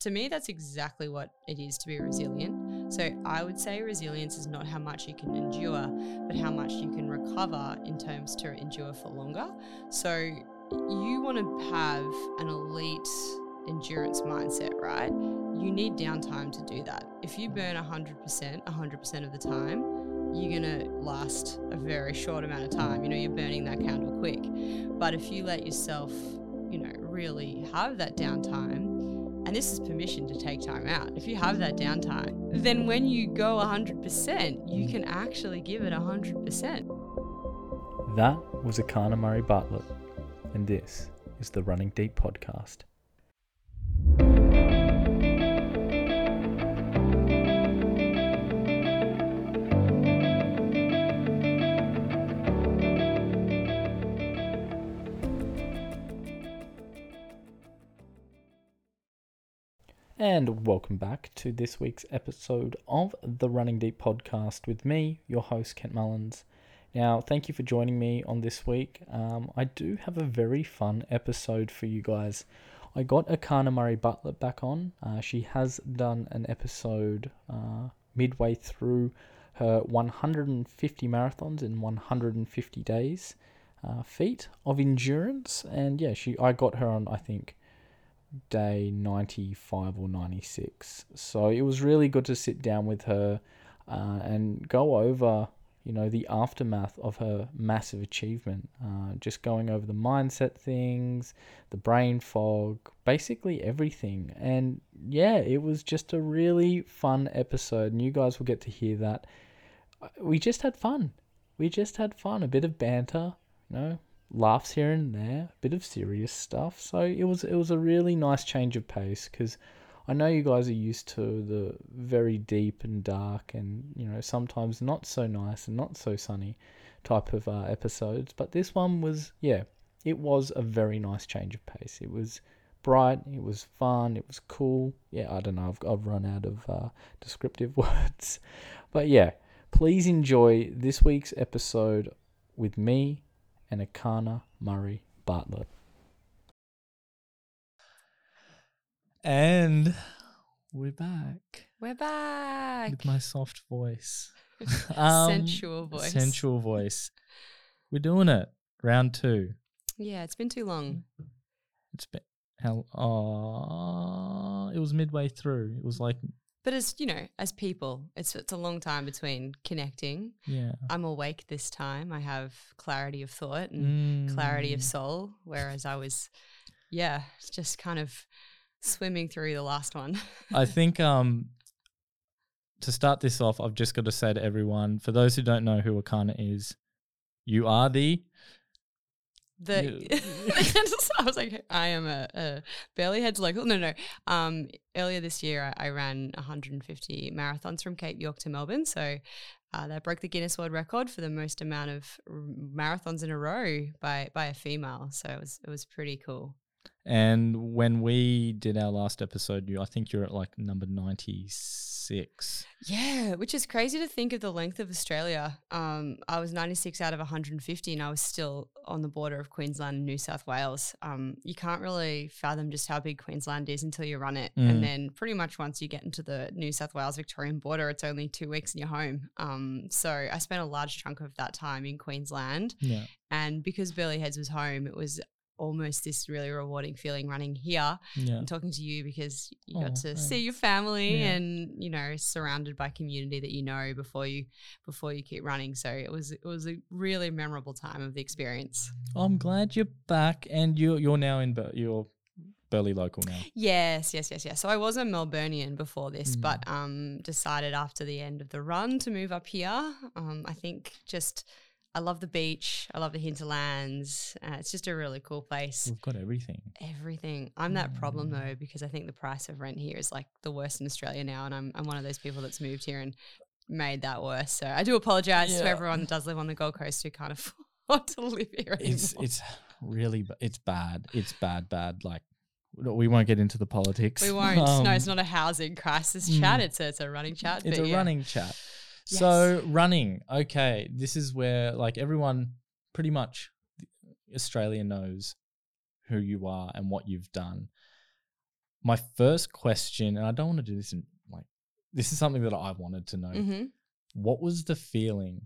to me, that's exactly what it is to be resilient. So I would say resilience is not how much you can endure, but how much you can recover in terms to endure for longer. So you want to have an elite endurance mindset, right? You need downtime to do that. If you burn 100%, 100% of the time, you're going to last a very short amount of time. You know, you're burning that candle quick. But if you let yourself, you know, really have that downtime, and this is permission to take time out. If you have that downtime, then when you go 100%, you can actually give it 100%. That was Erchana Murray Bartlett, and this is the Running Deep podcast. And welcome back to this week's episode of the Running Deep podcast with me, your host, Kent Mullins. Now, thank you for joining me on this week. Um, I do have a very fun episode for you guys. I got Erchana Murray Bartlett back on. Uh, she has done an episode uh, midway through her 150 marathons in 150 days uh, feat of endurance, and yeah, she I got her on I think day 95 or 96. So it was really good to sit down with her uh, and go over, you know, the aftermath of her massive achievement. Uh, just going over the mindset things, the brain fog, basically everything. And yeah, it was just a really fun episode, and you guys will get to hear that. Uh, we just had fun. We just had fun, a bit of banter, you know, laughs here and there, a bit of serious stuff. So it was it was a really nice change of pace because I know you guys are used to the very deep and dark and you know sometimes not so nice and not so sunny type of uh, episodes, but this one was yeah, it was a very nice change of pace. It was bright, it was fun, it was cool. Yeah, I don't know, I've I've run out of uh, descriptive words, but yeah. Please enjoy this week's episode with me and Erchana Murray Bartlett. And we're back We're back. with my soft voice. Sensual voice. Sensual voice. We're doing it. Round two. Yeah, it's been too long. It's been how uh, it was midway through. It was like But as you know, as people, it's it's a long time between connecting. yeah. I'm awake this time. I have clarity of thought and clarity of Mm. soul, whereas I was, yeah, just kind of swimming through the last one. I think um to start this off, I've just got to say to everyone, for those who don't know who Erchana is, you are the the I was like, I am a, a Burleigh Heads local. No, no. Um, earlier this year, I, I ran 150 marathons from Cape York to Melbourne. So uh, that broke the Guinness World Record for the most amount of r- marathons in a row by by a female. So it was it was pretty cool. And when we did our last episode, you I think you're at like number ninety six. Yeah, which is crazy to think of the length of Australia. Um, I was 96 out of 150, and I was still on the border of Queensland and New South Wales. Um, you can't really fathom just how big Queensland is until you run it, Mm. and then pretty much once you get into the New South Wales Victorian border, it's only two weeks and you're home. Um, so I spent a large chunk of that time in Queensland, Yeah. and because Burleigh Heads was home, it was almost this really rewarding feeling running here Yeah. and talking to you because you Oh, got to thanks. see your family Yeah. and you know surrounded by community that you know before you before you keep running so it was it was a really memorable time of the experience I'm glad you're back and you're you're now in Bur- you're Burleigh local now. yes yes yes yes so i was a melburnian before this Mm. but um decided after the end of the run to move up here um i think just i love the beach i love the hinterlands uh, it's just a really cool place We've got everything. everything. I'm that problem though because I think the price of rent here is like the worst in Australia now, and I'm I'm one of those people that's moved here and made that worse. So I do apologize to everyone that does live on the Gold Coast who can't afford to live here anymore. It's it's really it's bad. It's bad bad like we won't get into the politics. we won't. no, it's Um, not a housing crisis mm. chat. It's a, it's a running chat. It's a yeah. running chat. So running, okay. This is where like everyone, pretty much, Australia knows who you are and what you've done. my first question, and I don't want to do this in like this is something that I wanted to know. hmm What was the feeling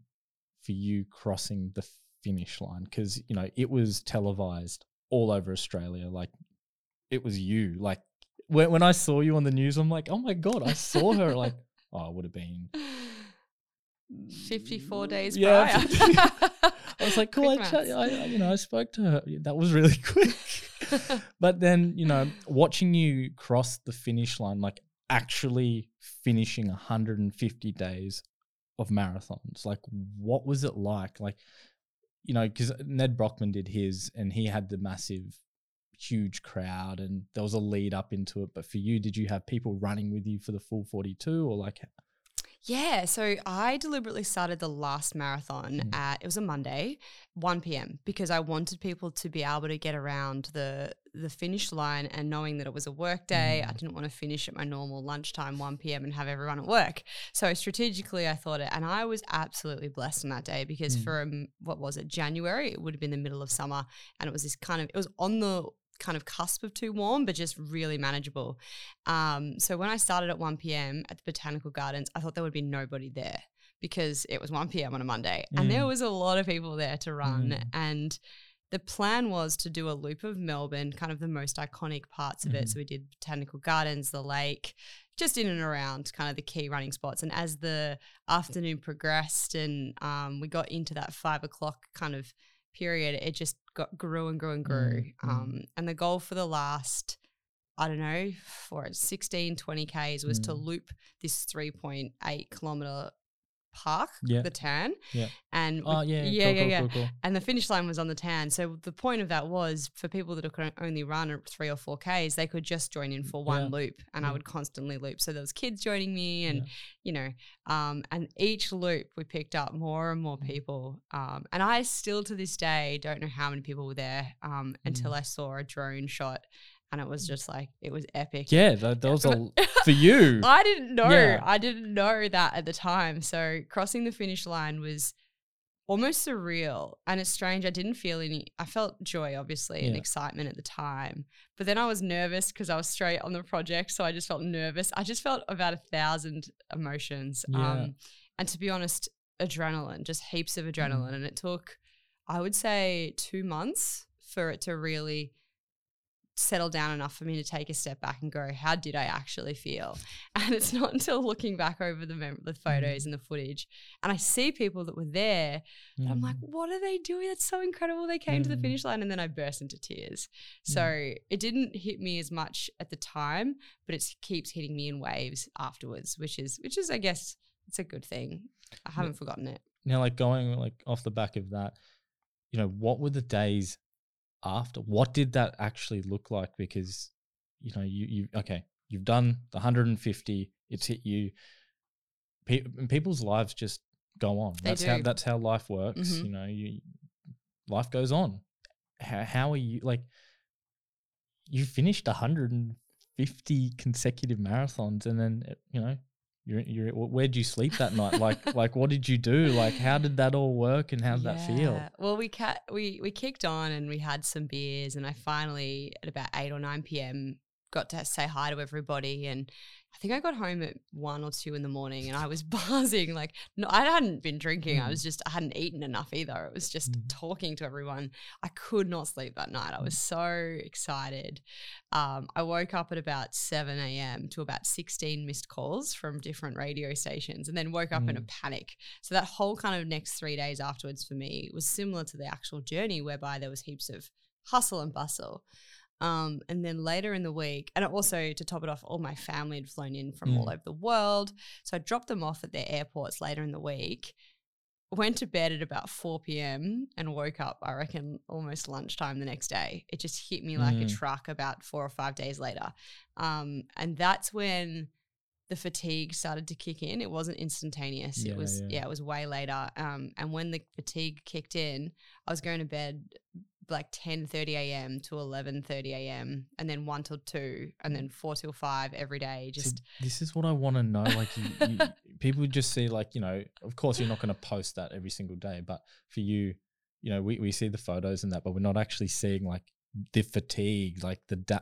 for you crossing the finish line? Because you know it was televised all over Australia. Like it was you. Like when when I saw you on the news, I'm like, oh my god, I saw her. like oh, it would have been 54 mm, days Yeah, prior. I was like, cool. I, Quick chat. I, I- you know, I spoke to her. That was really quick. but then, you know, watching you cross the finish line, like actually finishing 150 days of marathons, like what was it like? Like, you know, because Nedd Brockmann did his and he had the massive, huge crowd and there was a lead up into it. But for you, did you have people running with you for the full 42 or like, Yeah, so I deliberately started the last marathon Mm. at it was a Monday, 1 p.m. because I wanted people to be able to get around the the finish line and knowing that it was a work day. I Mm. didn't want to finish at my normal lunchtime 1 p.m. and have everyone at work. So strategically I thought it and I was absolutely blessed on that day because Mm. for um, what was it, January, it would have been the middle of summer and it was this kind of it was on the kind of cusp of too warm, but just really manageable. Um, so when I started at 1 p.m. at the Botanical Gardens, I thought there would be nobody there because it was 1 p.m. on a Monday and there Mm. was a lot of people there to run. Mm. And the plan was to do a loop of Melbourne, kind of the most iconic parts of it. Mhm. So we did Botanical Gardens, the lake, just in and around kind of the key running spots. And as the afternoon progressed and um, we got into that five o'clock kind of period, it just got grew and grew and grew. Mm, mm. Um, and the goal for the last, I don't know, for 16, 20 Ks was to Mm. loop this 3.8 kilometer park, Yeah. the tan. Yeah. And oh, yeah, yeah, cool, yeah, cool, yeah. cool, cool. And the finish line was on the tan. So the point of that was for people that could only run three or four Ks, they could just join in for one Yeah. loop and I would constantly loop. So there was kids joining me and, Yeah. you know, um, and each loop we picked up more and more Mm. people. Um, and I still to this day don't know how many people were there um, until Mm. I saw a drone shot and it was just like, it was epic. Yeah, that, that was a, for you. I didn't know. Yeah. I didn't know that at the time. So crossing the finish line was almost surreal. And it's strange. I didn't feel any, I felt joy, obviously, and excitement at the time. But then I was nervous because I was straight on the project. So I just felt nervous. I just felt about a thousand emotions. Yeah. Um, and to be honest, adrenaline, just heaps Mm-hmm. of adrenaline. And it took, I would say, two months for it to really settle down enough for me to take a step back and go, how did I actually feel? And it's not until looking back over the mem- the photos and the footage, and I see people that were there, and I'm like, Mm. what are they doing? That's so incredible. They came to the Mm. finish line, and then I burst into tears. So it didn't hit me as much at the time, but it keeps hitting me in waves afterwards, which is which is I guess it's a good thing. I haven't forgotten it. now, like going like off the back of that, you know, what were the days after? What did that actually look like? Because you know, you you okay, you've done the 150. It's hit you. Pe- people's lives just go on. They That's how that's how life works. Mhm. You know, you life goes on. How, how are you like? You finished 150 consecutive marathons, and then you know you're you're. Where'd you sleep that night? Like like what did you do? Like how did that all work, and how did that feel? Well, we ca- we we kicked on and we had some beers, and I finally at about eight or nine p.m. got to say hi to everybody, and I think I got home at one or two in the morning, and I was buzzing. Like, no, I hadn't been drinking. I Mm. was just I hadn't eaten enough either. It was just Mm. talking to everyone. I could not sleep that night. I was so excited. Um, I woke up at about 7 a.m. to about 16 missed calls from different radio stations and then woke up in a Mm. panic. So that whole kind of next three days afterwards for me was similar to the actual journey, whereby there was heaps of hustle and bustle. Um, and then later in the week, and also to top it off, all my family had flown in from all Mm. over the world. So I dropped them off at their airports later in the week. Went to bed at about 4 p.m. and woke up, I reckon, almost lunchtime the next day. It just hit me like a Mm. truck about four or five days later. Um, and that's when the fatigue started to kick in. It wasn't instantaneous. Yeah, it was yeah. yeah. it was way later. Um, and when the fatigue kicked in, I was going to bed like 10 30 a.m. to 11 30 a.m. and then 1 till 2 and then 4 till 5 every day. See, Just this is what I want to know. Like, you, you, people just see, like, you know, of course, you're not going to post that every single day, but for you, you know, we, we see the photos and that, but we're not actually seeing like the fatigue, like the da-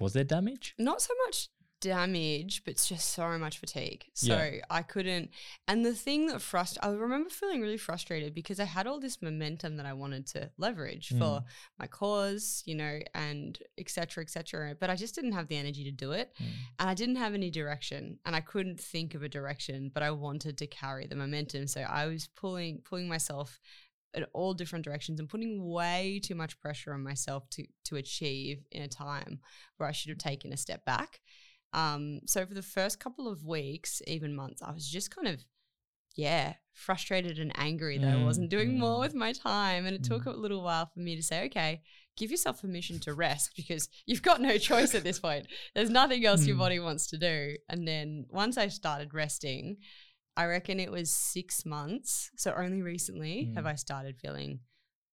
was there damage? not so much damage, but it's just so much fatigue. So Yeah. I couldn't. And the thing that frust, I remember feeling really frustrated because I had all this momentum that I wanted to leverage Mm. for my cause, you know, and et cetera, et cetera. But I just didn't have the energy to do it. Mm. And I didn't have any direction and I couldn't think of a direction, but I wanted to carry the momentum. So I was pulling, pulling myself in all different directions and putting way too much pressure on myself to to achieve in a time where I should have taken a step back. Um, so for the first couple of weeks, even months, I was just kind of, yeah, frustrated and angry that I Mm, wasn't doing more mm. with my time. And it took a little while for me to say, okay, give yourself permission to rest because you've got no choice at this point. There's nothing else your Mm. body wants to do. And then once I started resting, I reckon it was six months. So only recently have Mm. I started feeling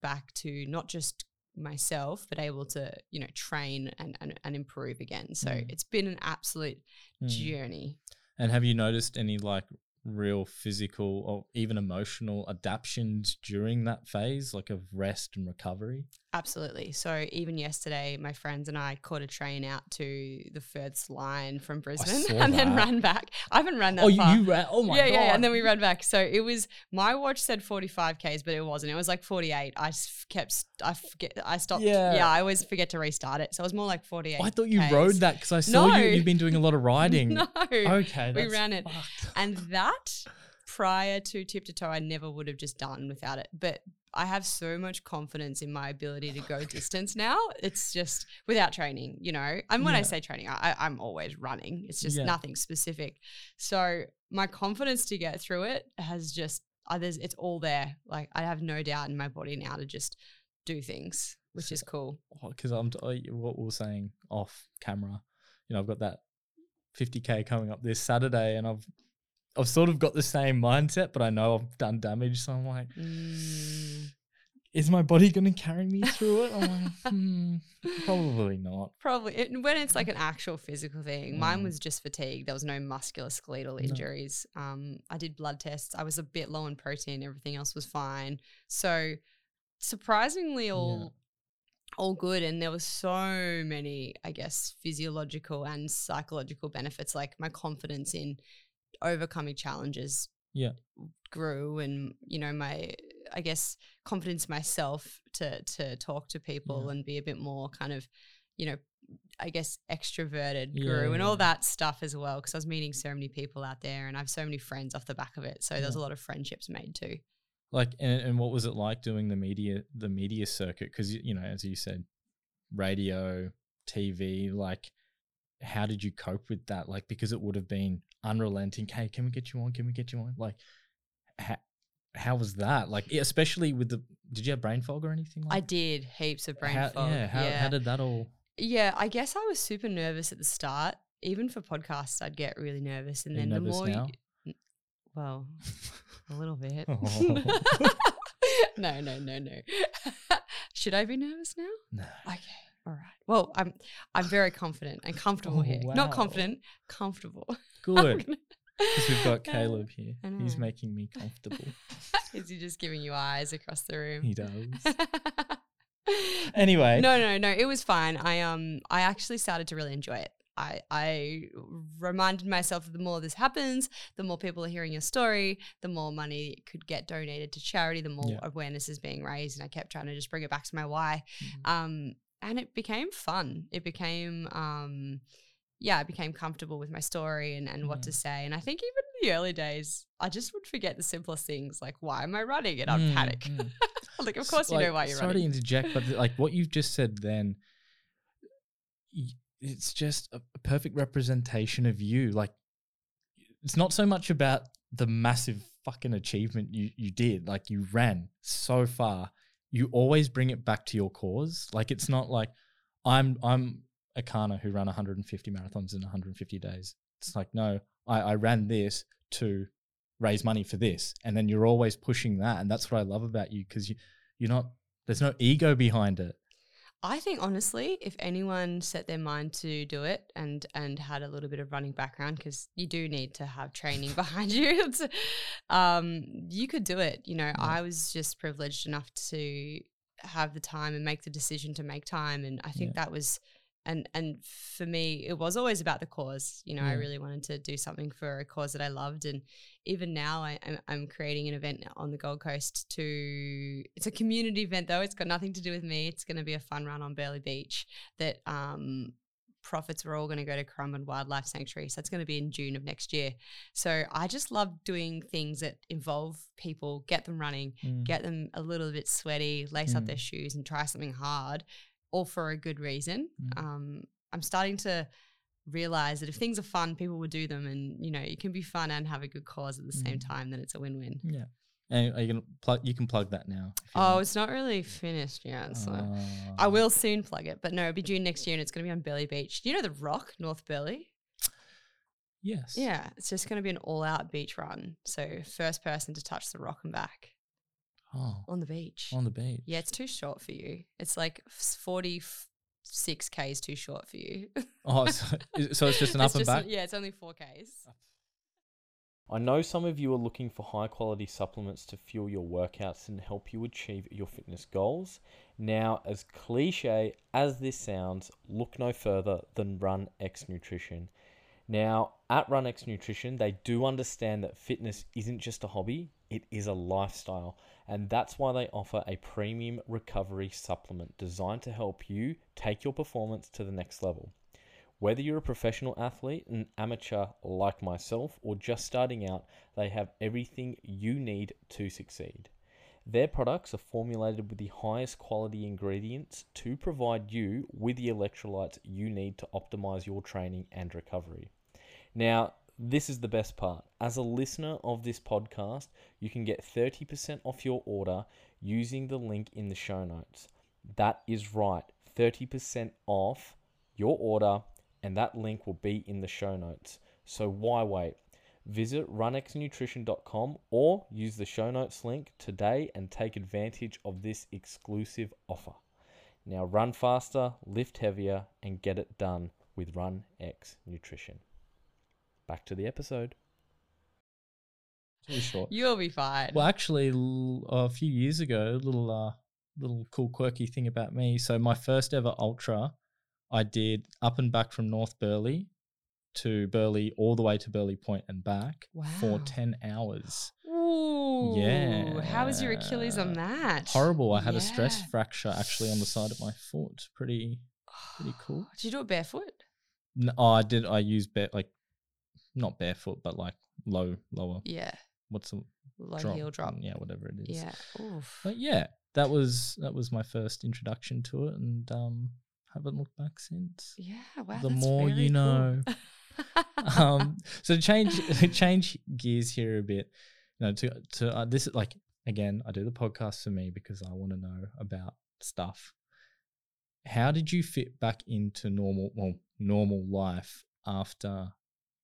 back to not just myself, but able to, you know, train and, and, and improve again. So Mm. it's been an absolute Mm. journey. And have you noticed any like real physical or even emotional adaptations during that phase, like of rest and recovery? Absolutely. So even yesterday, my friends and I caught a train out to the furthest line from Brisbane and then ran back. I haven't run that oh, you, far. you ran! Oh my yeah, god! yeah, yeah. and then we ran back. So it was my watch said 45 k's, but it wasn't. It was like 48. I kept, I forget, I stopped. Yeah. Yeah, I always forget to restart it. So it was more like 48. I thought you Ks. rode that because I saw No. you. You've been doing a lot of riding. No, Okay, we ran it. fucked. and that prior to tip to toe, I never would have just done without it. But I have so much confidence in my ability to go distance now. It's just without training, you know. And when I say training, I, I'm always running. It's just Yeah. nothing specific. So my confidence to get through it has just uh, others. It's all there. Like I have no doubt in my body now to just do things, which is cool. Oh, because I'm t- I- what we are saying off camera. You know, I've got that 50k coming up this Saturday, and I've I've sort of got the same mindset, but I know I've done damage, so I'm like, Mm, is my body going to carry me through it? I'm like, hmm, probably not. Probably it, when it's like an actual physical thing. Mine Mm. was just fatigue. There was no musculoskeletal injuries. Um, I did blood tests. I was a bit low in protein. Everything else was fine. So surprisingly, all all good. And there was so many, I guess, physiological and psychological benefits. Like my confidence in overcoming challenges Yeah. grew and you know my i guess confidence myself to to talk to people Yeah. and be a bit more kind of you know i guess extroverted Yeah, grew and yeah. all that stuff as well because i was meeting so many people out there and i have so many friends off the back of it so there's a lot of friendships made too Like, and, and what was it like doing the media the media circuit? Because you know, as you said, radio, TV. Like, how did you cope with that? Like, because it would have been unrelenting. Hey, can we get you on? Can we get you on? Like, how, how was that? Like, especially with the. Did you have brain fog or anything? Like i did heaps of brain how, fog Yeah. How, how did that all? Yeah, I guess I was super nervous at the start. Even for podcasts, I'd get really nervous, and Are then the more, now? You, well, a little bit. Oh. no, no, no, no. Should I be nervous now? No. Okay, all right. Well, I'm I'm very confident and comfortable Oh, here. wow. Not confident, comfortable. Good. Because we've got Uh, Caleb here. He's making me comfortable. Is he just giving you eyes across the room? he does. Anyway. No, no, no. It was fine. I um I actually started to really enjoy it. I I reminded myself that the more this happens, the more people are hearing your story, the more money could get donated to charity, the more Yeah. awareness is being raised. And I kept trying to just bring it back to my why. Mhm. Um and it became fun. It became um yeah, I became comfortable with my story and, and what to say. And I think even in the early days, I just would forget the simplest things like why am I running? And I'd Mm, panic. mm. like, of course you like, know why you're sorry running. to interject, but like what you've just said then, it's just a, a perfect representation of you. Like, it's not so much about the massive fucking achievement you you did. Like, you ran so far. You always bring it back to your cause. Like, it's not like I'm I'm Erchana who ran 150 marathons in 150 days. It's like no, I, I ran this to raise money for this, and then you're always pushing that, and that's what I love about you because you you're not there's no ego behind it. I think honestly, if anyone set their mind to do it and and had a little bit of running background, because you do need to have training behind you, um, you could do it. You know, I was just privileged enough to have the time and make the decision to make time, and I think that was and and for me, it was always about the cause. You know, I really wanted to do something for a cause that I loved, and even now, I, I'm, I'm creating an event on the Gold Coast. To it's a community event though; it's got nothing to do with me. It's going to be a fun run on Burleigh Beach that um, profits are all going to go to Currumbin Wildlife Sanctuary. So it's going to be in June of next year. So I just love doing things that involve people, get them running, Mm. get them a little bit sweaty, lace up Mm. their shoes, and try something hard, all for a good reason. Mm. Um, I'm starting to realize that if things are fun, people will do them, and you know, it can be fun and have a good cause at the same Mm. time. Then it's a win-win. Yeah. And are you gonna plug? You can plug that now. Oh, it's not really finished yet, so. I Ah. will soon plug it, but no, it'll be June next year and it's going to be on Burleigh Beach. Do you know the Rock, North Burleigh? Yes. Yeah, it's just going to be an all out beach run. So, first person to touch the rock and back Oh, on the beach. on the beach. yeah, it's too short for you. It's like 46 Ks too short for you. Oh, so, so it's just an up It's and just- back. Yeah, it's only 4 Ks. I know some of you are looking for high quality supplements to fuel your workouts and help you achieve your fitness goals. Now, as cliche as this sounds, look no further than Run X Nutrition. Now, at Run X Nutrition, they do understand that fitness isn't just a hobby, it is a lifestyle. And that's why they offer a premium recovery supplement designed to help you take your performance to the next level. Whether you're a professional athlete, an amateur like myself, or just starting out, they have everything you need to succeed. Their products are formulated with the highest quality ingredients to provide you with the electrolytes you need to optimize your training and recovery. Now, this is the best part. As a listener of this podcast, you can get 30% off your order using the link in the show notes. That is right, 30% off your order, and that link will be in the show notes. So why wait? Visit runxnutrition.com or use the show notes link today and take advantage of this exclusive offer. Now run faster, lift heavier, and get it done with Run X Nutrition. Back to the episode. Too short. You'll be fine. Well, actually, a few years ago, a little uh, little cool quirky thing about me. So my first ever ultra, I did up and back from North Burleigh to Burleigh all the way to Burleigh Point and back for ten hours. Ooh. Yeah. How was your Achilles on that? Horrible. I had a stress fracture actually on the side of my foot. Pretty. pretty cool. Did you do it barefoot? No, oh, I did. I used bare like, not barefoot, but like low, lower. Yeah. What's the Low drop? heel drop. Yeah, whatever it is. Yeah. Oof. But yeah, that was that was my first introduction to it, and um, haven't looked back since. Yeah. Wow. the more you very cool. know. um, so to change change gears here a bit, you know, to to uh, this is like again, I do the podcast for me because I want to know about stuff. How did you fit back into normal well normal life after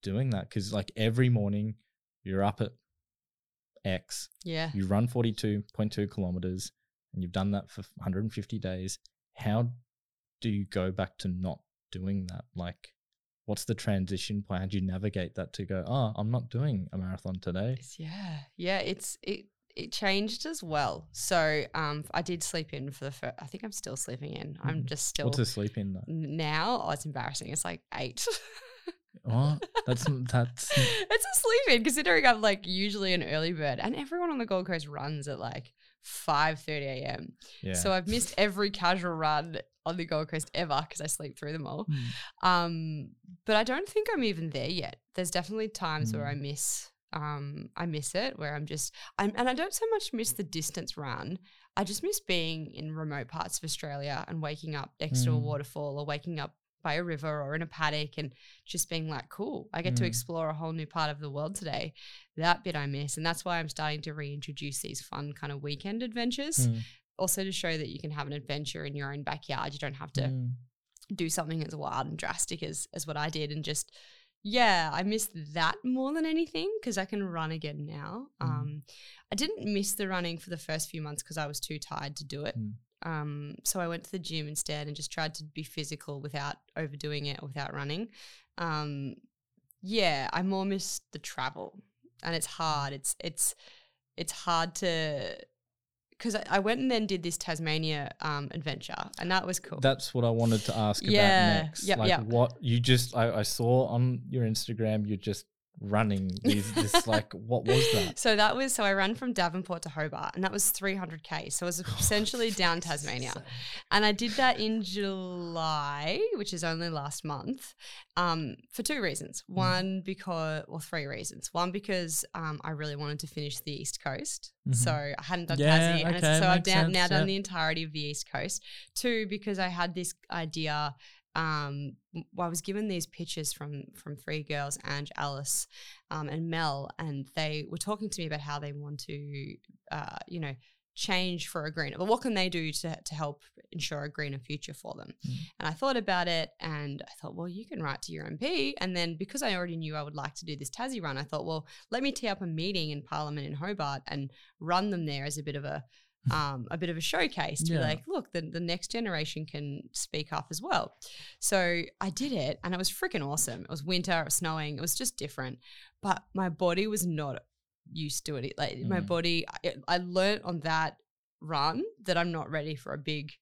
doing that? Because like every morning, you're up at X, Yeah. you run 42.2 kilometers and you've done that for 150 days how do you go back to not doing that like what's the transition point how do you navigate that to go oh i'm not doing a marathon today It's- yeah. Yeah. It's it it changed as well. So um, I did sleep in for the first. I think I'm still sleeping in. I'm Mhm. just still what's a sleep in though now. Oh, it's embarrassing. It's like eight. oh that's that's it's a sleep in considering I'm like usually an early bird, and everyone on the Gold Coast runs at like five thirty a.m. yeah So I've missed every casual run on the Gold Coast ever because I sleep through them all. Mm. Um, but I don't think I'm even there yet. There's definitely times where Mm. I miss um I miss it where I'm just I'm and I don't so much miss the distance run. I just miss being in remote parts of Australia and waking up next to a Mm. waterfall or waking up by a river or in a paddock and just being like, cool, I get to Mm. explore a whole new part of the world today. That bit I miss. And that's why I'm starting to reintroduce these fun kind of weekend adventures. Mm, Also to show that you can have an adventure in your own backyard. You don't have to mm, do something as wild and drastic as as what I did and just yeah, I miss that more than anything because I can run again now. Mm. Um, I didn't miss the running for the first few months because I was too tired to do it. Um, so I went to the gym instead and just tried to be physical without overdoing it, without running. Um, yeah, I more miss the travel, and it's hard. It's it's it's hard to because I, I went and then did this Tasmania um, adventure, and that was cool. That's what I wanted to ask Yeah, about next. yep, like yep. what you just I, I saw on your Instagram, you're just running these this like what was that? so that was so I ran from Devonport to Hobart, and that was 300k. So it was essentially down Tasmania, and I did that in July, which is only last month, um, for two reasons. Mm. One because, well, three reasons. One because um, I really wanted to finish the East Coast, Mhm. so I hadn't done Yeah, Tassie, and okay, it's, so I've down, now sense, done the entirety of the East Coast. Two because I had this idea. Um, w- I was given these pictures from from three girls, Ange, Alice, um, and Mel, and they were talking to me about how they want to, uh, you know, change for a greener. But what can they do to to help ensure a greener future for them? Mm. And I thought about it, and I thought, well, you can write to your MP. And then because I already knew I would like to do this Tassie run, I thought, well, let me tee up a meeting in Parliament in Hobart and run them there as a bit of a um, a bit of a showcase to Yeah. be like, look, the, the next generation can speak up as well. So I did it and it was freaking awesome. It was winter, it was snowing, it was just different. But my body was not used to it. Like my Mm. body, I, I learned on that run that I'm not ready for a big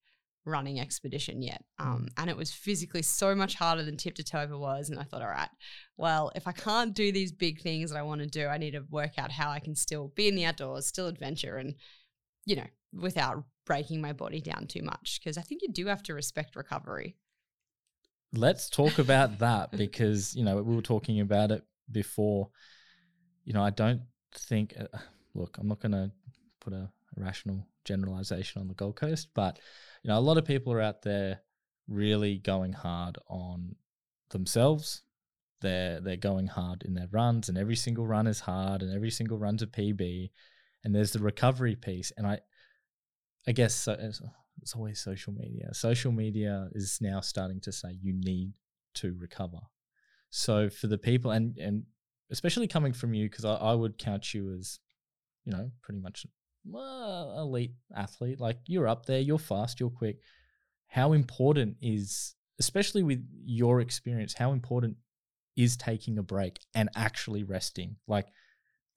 running expedition yet. Um, and it was physically so much harder than Tip to Toe was. And I thought, all right, well, if I can't do these big things that I want to do, I need to work out how I can still be in the outdoors, still adventure, and you know, without breaking my body down too much. Because I think you do have to respect recovery. Let's talk about that because you know we were talking about it before. You know, I don't think. Uh, look, I'm not going to put a rational generalization on the Gold Coast, but you know, a lot of people are out there really going hard on themselves. They're they're going hard in their runs, and every single run is hard, and every single run's a PB. And there's the recovery piece, and I, I guess so, it's, always social media. Social media is now starting to say you need to recover. So for the people, and and especially coming from you, because I, I would count you as, you know, pretty much well, elite athlete. Like you're up there, you're fast, you're quick. How important is, especially with your experience, how important is taking a break and actually resting? Like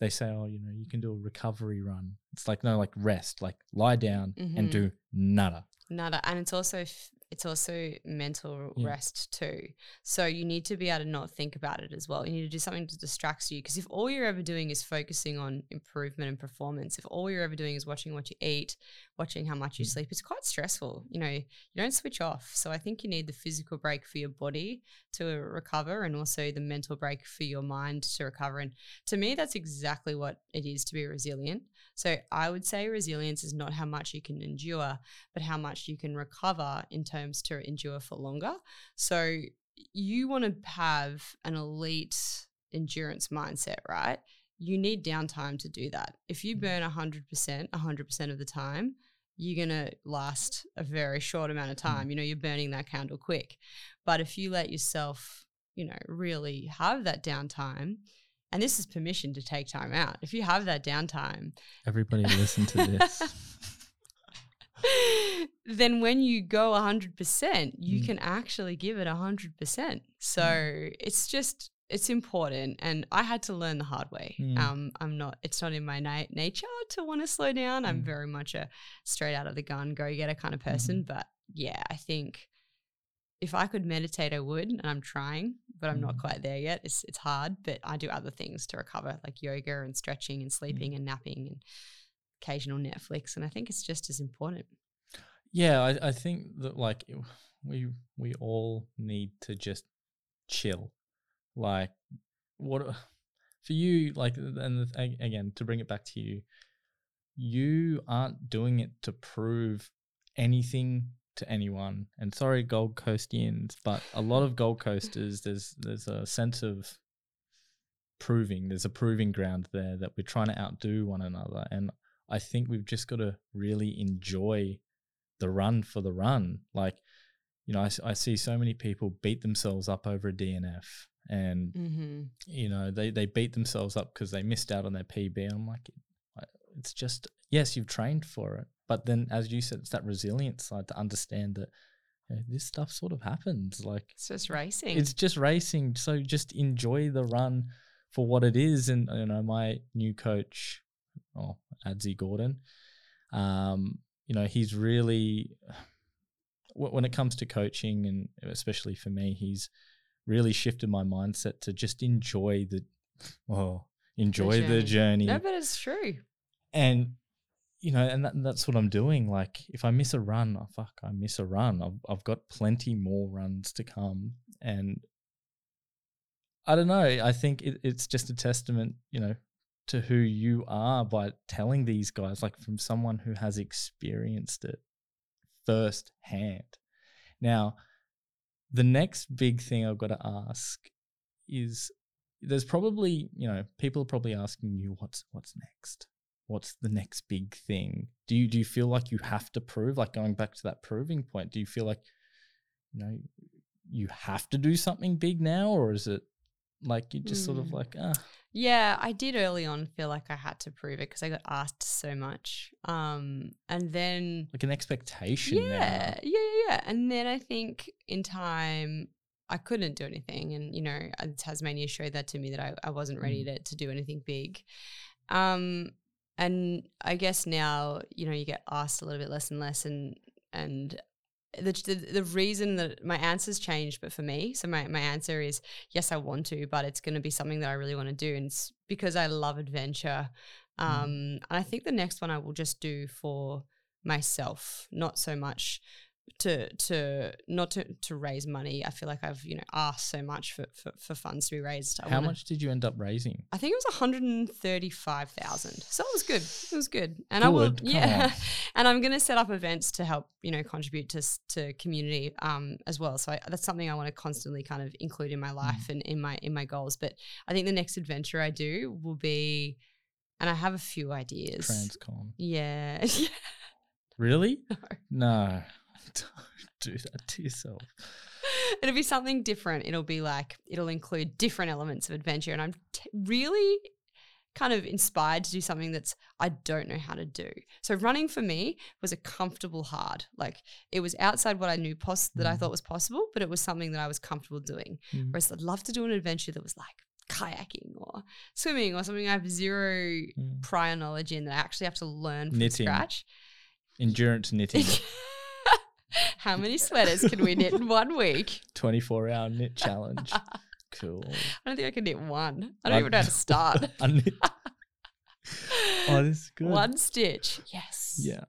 they say, oh, you know, you can do a recovery run. It's like no, like rest, like lie down and Mhm. do nada. Nada, and it's also f- it's also mental Yeah. rest too. So you need to be able to not think about it as well. You need to do something that distracts you because if all you're ever doing is focusing on improvement and performance, if all you're ever doing is watching what you eat, watching how much you Mm. sleep, it's quite stressful. You know, you don't switch off. So I think you need the physical break for your body to recover and also the mental break for your mind to recover. And to me, that's exactly what it is to be resilient. So I would say resilience is not how much you can endure, but how much you can recover in terms to endure for longer. So you want to have an elite endurance mindset, right? You need downtime to do that. If you mm. burn 100%, 100% of the time, you're going to last a very short amount of mm. time. You know, you're burning that candle quick. But if you let yourself, you know, really have that downtime, and this is permission to take time out. If you have that downtime, Everybody listen to this. then when you go 100%, you Mm. can actually give it 100%. So mm. it's just, it's important. And I had to learn the hard way. Mm. Um, I'm not, it's not in my na- nature to want to slow down. I'm Mm. very much a straight out of the gun, go getter kind of person. But yeah, I think if I could meditate, I would. And I'm trying, but I'm not Mm. quite there yet. It's, it's hard, but I do other things to recover, like yoga and stretching and sleeping and napping and occasional Netflix. And I think it's just as important. Yeah, I, I think that like we we all need to just chill. Like what for you like and again to bring it back to you, you aren't doing it to prove anything to anyone. And sorry, Gold Coastians, but a lot of Gold Coasters there's there's a sense of proving. There's a proving ground there that we're trying to outdo one another, and I think we've just got to really enjoy the run for the run. Like, you know, I see so many people beat themselves up over a DNF and, Mm-hmm. you know, they, they beat themselves up because they missed out on their PB. And I'm like, it's just, yes, you've trained for it. But then, as you said, it's that resilience side to understand that you know, this stuff sort of happens. Like, It's just racing. it's just racing. So just enjoy the run for what it is. And, you know, my new coach, oh, Adzi Gordon, Um, you know, he's really when it comes to coaching, and especially for me, he's really shifted my mindset to just enjoy the, well, enjoy the journey. journey. No, but it's true. and you know, and that, that's what I'm doing. Like, if I miss a run, oh, fuck, I miss a run. I've I've got plenty more runs to come, and I don't know. I think it, it's just a testament, you know, to who you are by telling these guys, like from someone who has experienced it firsthand. Now, the next big thing I've got to ask is there's probably, you know, people are probably asking you what's what's next? What's the next big thing? Do you do you feel like you have to prove, like going back to that proving point, do you feel like, you know, you have to do something big now, or is it like you just sort of Mm. like, ah, Yeah, I did early on feel like I had to prove it because I got asked so much. Um, and then like an expectation yeah, now? yeah, yeah, yeah. And then I think in time I couldn't do anything, and you know, uh, Tasmania showed that to me that I, I wasn't ready to to do anything big. Um, and I guess now you know you get asked a little bit less and less, and and the, the the reason that my answers changed, but for me, so my my answer is yes, I want to, but it's going to be something that I really want to do, and it's because I love adventure. Mm. Um, and I think the next one I will just do for myself, not so much to to not to to raise money. I feel like I've you know asked so much for for, for funds to be raised. I How wanna- much did you end up raising? I think it was one hundred and thirty-five thousand. So it was good. It was good, and I will. Yeah, and I'm going to set up events to help you know contribute to to community um as well. So I, that's something I want to constantly kind of include in my Mm. life and in my in my goals. But I think the next adventure I do will be, and I have a few ideas. Transcon. yeah. Really? No. Don't do that to yourself. it'll be something different. It'll be like it'll include different elements of adventure, and I'm t- really kind of inspired to do something that's I don't know how to do. So running for me was a comfortable hard. Like it was outside what I knew pos- that I Mm. thought was possible, but it was something that I was comfortable doing. Mm. Whereas I'd love to do an adventure that was like kayaking or swimming or something I have zero Mm. prior knowledge in that I actually have to learn from Knitting. scratch. Endurance knitting. How many sweaters can we knit in one week? 24 hour knit challenge. Cool. I don't think I can knit one. I don't I- even know how to start. I knit. Oh, this is good. One stitch. Yes. Yeah.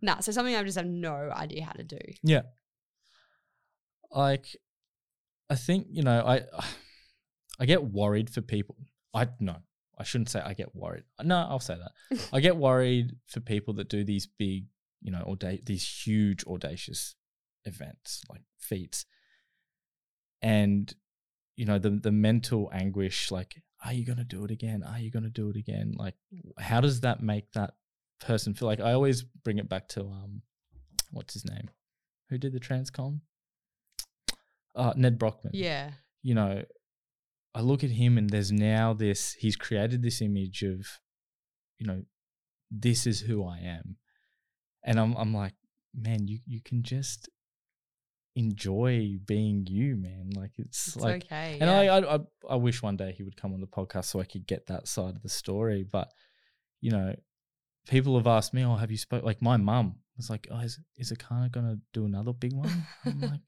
Nah, so something I just have no idea how to do. Yeah. Like, I think, you know, I I get worried for people. I no, I shouldn't say I get worried. No, I'll say that. I get worried for people that do these big, you know, auda- these huge audacious events like feats. And you know, the the mental anguish like are you going to do it again? Are you going to do it again? Like how does that make that person feel like I always bring it back to um what's his name? Who did the Transcon? Uh, Nedd Brockmann Yeah. you know, I look at him and there's now this, he's created this image of, you know, this is who I am. And I'm, I'm like, man, you, you can just enjoy being you, man. Like it's, It's like, okay. and yeah. I, I, I, I wish one day he would come on the podcast so I could get that side of the story. But, you know, people have asked me, oh, have you spoke, like my mum was like, oh, is, is Erchana going to do another big one? I'm like,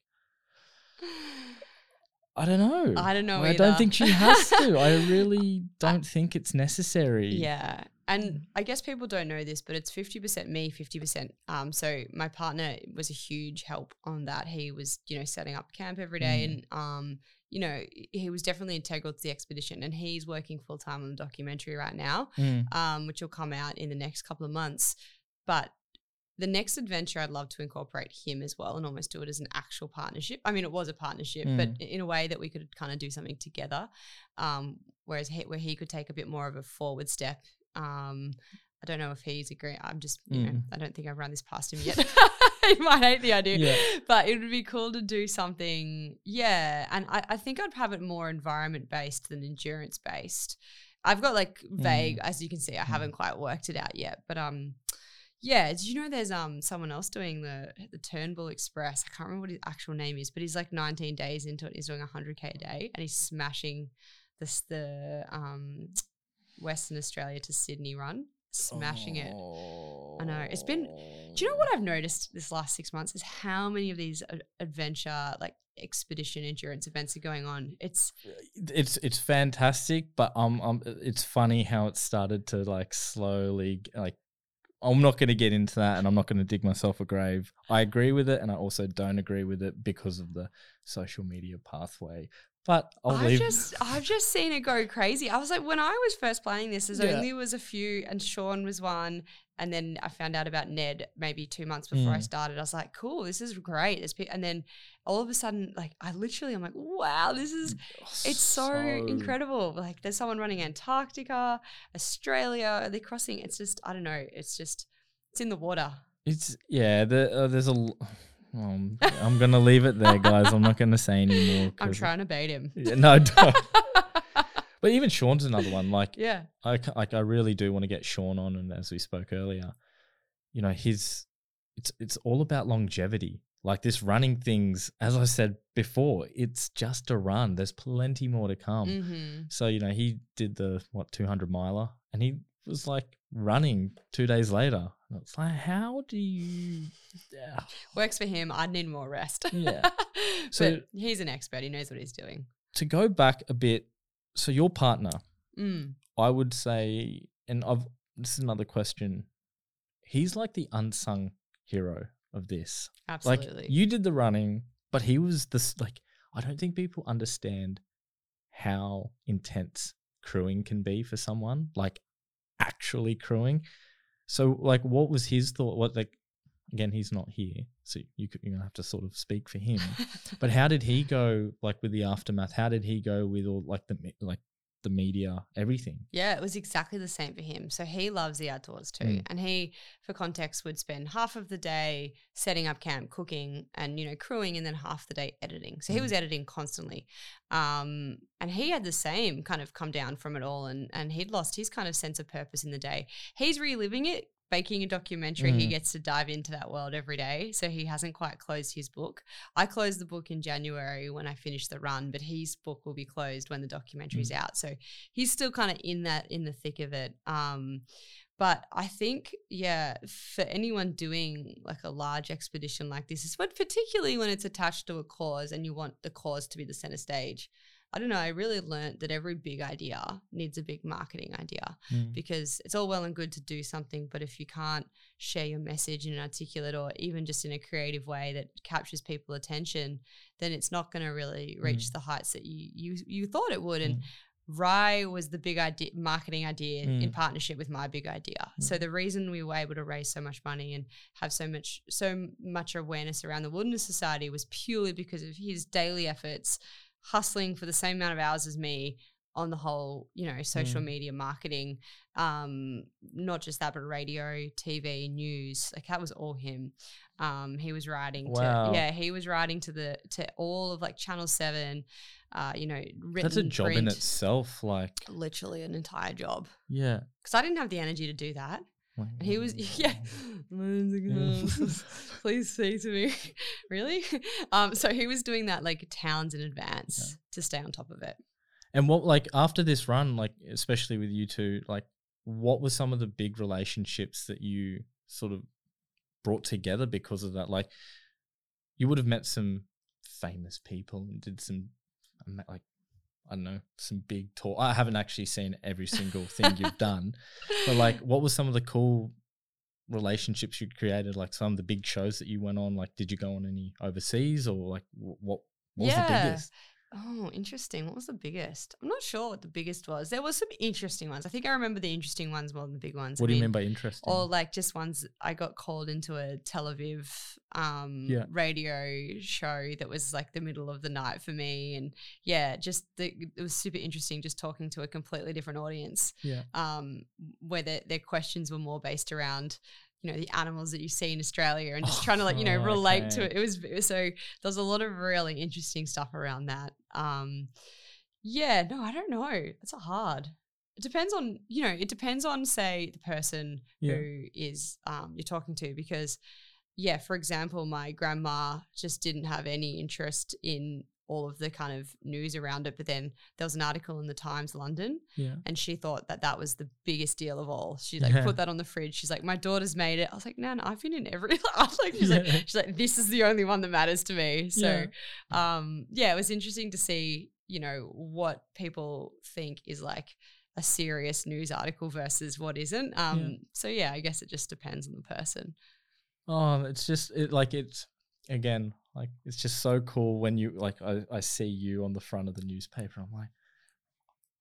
I don't know. I don't know I don't think she has to. I really don't think it's necessary. Yeah. And I guess people don't know this, but it's 50% me, 50%. Um, so my partner was a huge help on that. He was, you know, setting up camp every day Mm. and, um, you know, he was definitely integral to the expedition and he's working full time on the documentary right now, Mm. um, which will come out in the next couple of months. But the next adventure, I'd love to incorporate him as well and almost do it as an actual partnership. I mean, it was a partnership, but Mm. in a way that we could kind of do something together. Um, whereas he, where he could take a bit more of a forward step. Um, I don't know if he's agreeing. I'm just, you know, Mm. I don't think I've run this past him yet. he might hate the idea, Yeah. but it would be cool to do something. Yeah, and I, I think I'd have it more environment based than endurance based. I've got like vague, as you can see, I haven't quite worked it out yet, but um. Yeah, did you know there's um someone else doing the the Turnbull Express? I can't remember what his actual name is, but he's like 19 days into it. He's doing 100k a day, and he's smashing this the um Western Australia to Sydney run, smashing it. I know. It's been- Do you know what I've noticed this last six months is how many of these adventure, like expedition endurance events are going on. It's it's it's fantastic, but um, um, it's funny how it started to like slowly like. I'm not going to get into that, and I'm not going to dig myself a grave. I agree with it, and I also don't agree with it because of the social media pathway. But I'll I've leave. just I've just seen it go crazy. I was like, when I was first planning this, there's Yeah. only was a few, and Sean was one, and then I found out about Nedd maybe two months before I Mm. started. I was like, cool, this is great. There's pe-. and then all of a sudden, like I literally, I'm like, wow, this is it's so, incredible. Like there's someone running Antarctica, Australia, they're crossing. It's just I don't know. It's just it's in the water. It's yeah. The, uh, there's a. l- Um, I'm gonna leave it there, guys. I'm not gonna say anymore. I'm trying to bait him. Yeah, no, don't. but even Sean's another one. Like yeah. I like I really do want to get Sean on, and as we spoke earlier, you know, his it's it's all about longevity. Like this running things, as I said before, it's just a run. There's plenty more to come. Mm-hmm. So you know, he did the what 200 miler, and he was like running two days later. And it's like, how do you? Yeah. Works for him. I need more rest. Yeah. So- he's an expert. He knows what he's doing. To go back a bit, so your partner, Mm. I would say, and I've this is another question. He's like the unsung hero of this. Absolutely. Like you did the running, but he was this like I don't think people understand how intense crewing can be for someone, like actually crewing. So like what was his thought? What like again, he's not here, so you could, you're gonna have to sort of speak for him. but how did he go like with the aftermath? How did he go with all like the like the media, everything? Yeah, it was exactly the same for him. So he loves the outdoors too. Mm. And he, for context, would spend half of the day setting up camp, cooking, and, you know, crewing, and then half the day editing. So he Mm. was editing constantly. Um, and he had the same kind of come down from it all. And, and he'd lost his kind of sense of purpose in the day. He's reliving it. Making a documentary, he Mm. gets to dive into that world every day. So he hasn't quite closed his book. I closed the book in January when I finished the run, but his book will be closed when the documentary's out. So he's still kind of in that in the thick of it. Um, but I think, yeah, for anyone doing like a large expedition like this, is but particularly when it's attached to a cause and you want the cause to be the center stage. I don't know. I really learned that every big idea needs a big marketing idea mm. because it's all well and good to do something, but if you can't share your message in an articulate or even just in a creative way that captures people's attention, then it's not going to really mm. reach the heights that you you you thought it would. And mm. Rye was the big idea, marketing idea in Mm. partnership with my big idea. So the reason we were able to raise so much money and have so much so much awareness around the Wilderness Society was purely because of his daily efforts, hustling for the same amount of hours as me on the whole, you know, social Mm. media marketing, um, not just that, but radio, TV, news, like that was all him. Um, he was writing Wow. to, yeah, he was writing to the to all of like Channel Seven, uh, you know, written That's a job in itself. Like literally an entire job. yeah. Because I didn't have the energy to do that. And he was, yeah, please speak to me. really? Um, so he was doing that like towns in advance to stay on top of it. And what like after this run, like especially with you two, like what were some of the big relationships that you sort of brought together because of that? Like you would have met some famous people and did some like I don't know, some big tour. I haven't actually seen every single thing you've done, but like what were some of the cool relationships you created? Like some of the big shows that you went on. Like did you go on any overseas or like what? What was the biggest? Oh, interesting. What was the biggest? I'm not sure what the biggest was. There was some interesting ones. I think I remember the interesting ones more than the big ones. What I do you mean by interesting? Or like just ones I got called into a Tel Aviv um, Yeah. radio show that was like the middle of the night for me, and yeah, just the, it was super interesting just talking to a completely different audience. yeah. Um, where their their questions were more based around you know the animals that you see in Australia and just trying to like you know Oh, relate to it. It was, it was so there's a lot of really interesting stuff around that. Um, yeah, no, I don't know. It's a hard. It depends on you know. It depends on say the person Yeah. who is um, you're talking to because yeah, for example, my grandma just didn't have any interest in all of the kind of news around it. But then there was an article in the Times London, Yeah. and she thought that that was the biggest deal of all. She like Yeah. put that on the fridge. She's like, my daughter's made it. I was like, no, no, I've been in every. I was like, she's like, she's like, this is the only one that matters to me. So, Yeah. um, yeah, it was interesting to see, you know, what people think is like a serious news article versus what isn't. Um, so yeah, I guess it just depends on the person. Oh, it's just it like it's again like it's just so cool when you like I, I see you on the front of the newspaper. I'm like,